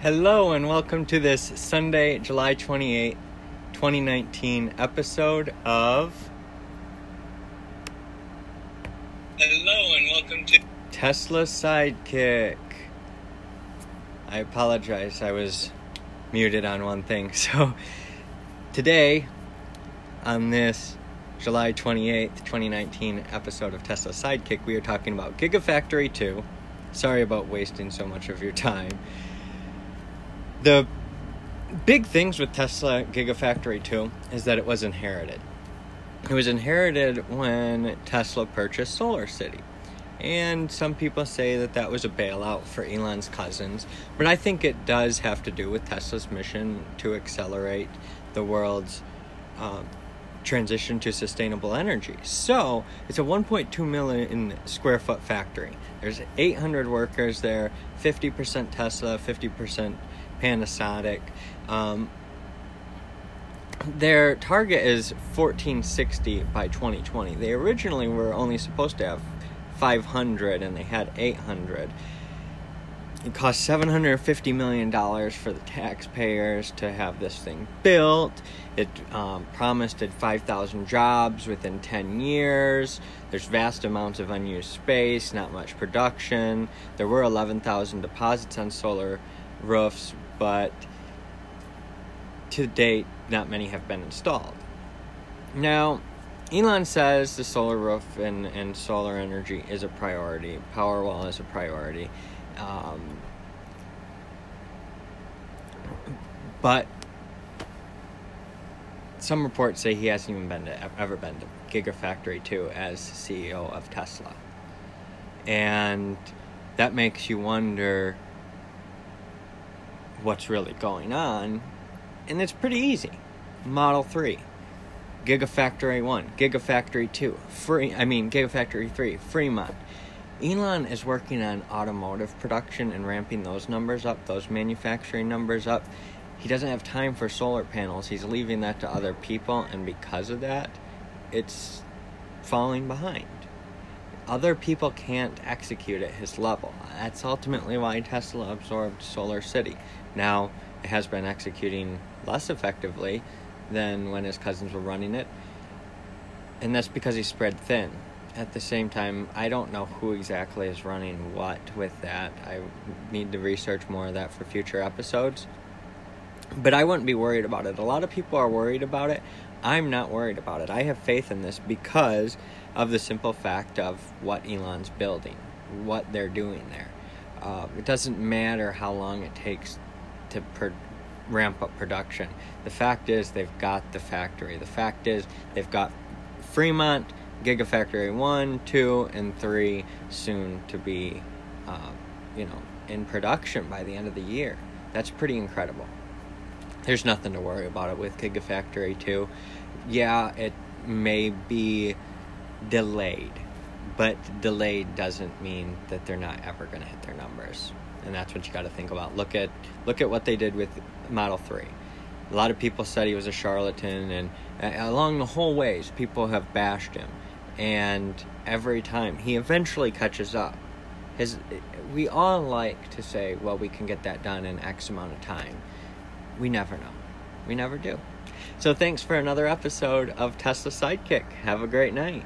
Hello, and welcome to this Sunday, July 28, 2019 episode of. Hello, and welcome to Tesla Sidekick. I apologize, I was muted on one thing. So, today, on this July 28th, 2019 episode of Tesla Sidekick, we are talking about Gigafactory 2. Sorry about wasting so much of your time the big things with Tesla Gigafactory 2 is that it was inherited. It was inherited when Tesla purchased SolarCity. And some people say that that was a bailout for Elon's cousins. But I think it does have to do with Tesla's mission to accelerate the world's um, transition to sustainable energy. So it's a 1.2 million square foot factory. There's 800 workers there, 50% Tesla, 50% Panasonic. Um, their target is 1460 by 2020. They originally were only supposed to have 500 and they had 800. It cost $750 million for the taxpayers to have this thing built. It um, promised it 5,000 jobs within 10 years. There's vast amounts of unused space, not much production. There were 11,000 deposits on solar roofs, but to date, not many have been installed. Now, Elon says the solar roof and, and solar energy is a priority. Powerwall is a priority. Um, but some reports say he hasn't even been to, ever been to Gigafactory 2 as CEO of Tesla. And that makes you wonder what's really going on, and it's pretty easy. Model 3, Gigafactory 1, Gigafactory 2, free I mean Gigafactory 3, Fremont. Elon is working on automotive production and ramping those numbers up, those manufacturing numbers up. He doesn't have time for solar panels. He's leaving that to other people, and because of that, it's falling behind. Other people can't execute at his level. That's ultimately why Tesla absorbed SolarCity. Now, it has been executing less effectively than when his cousins were running it, and that's because he's spread thin. At the same time, I don't know who exactly is running what with that. I need to research more of that for future episodes. But I wouldn't be worried about it. A lot of people are worried about it. I'm not worried about it. I have faith in this because of the simple fact of what Elon's building, what they're doing there. Uh, it doesn't matter how long it takes to ramp up production. The fact is, they've got the factory. The fact is, they've got Fremont, Gigafactory 1, 2, and 3 soon to be, uh, you know, in production by the end of the year. That's pretty incredible. There's nothing to worry about it with Gigafactory 2. Yeah, it may be delayed, but delayed doesn't mean that they're not ever going to hit their numbers and that's what you got to think about. Look at look at what they did with Model Three. A lot of people said he was a charlatan, and uh, along the whole ways, people have bashed him. And every time he eventually catches up. His, we all like to say, well, we can get that done in X amount of time. We never know. We never do. So thanks for another episode of Tesla Sidekick. Have a great night.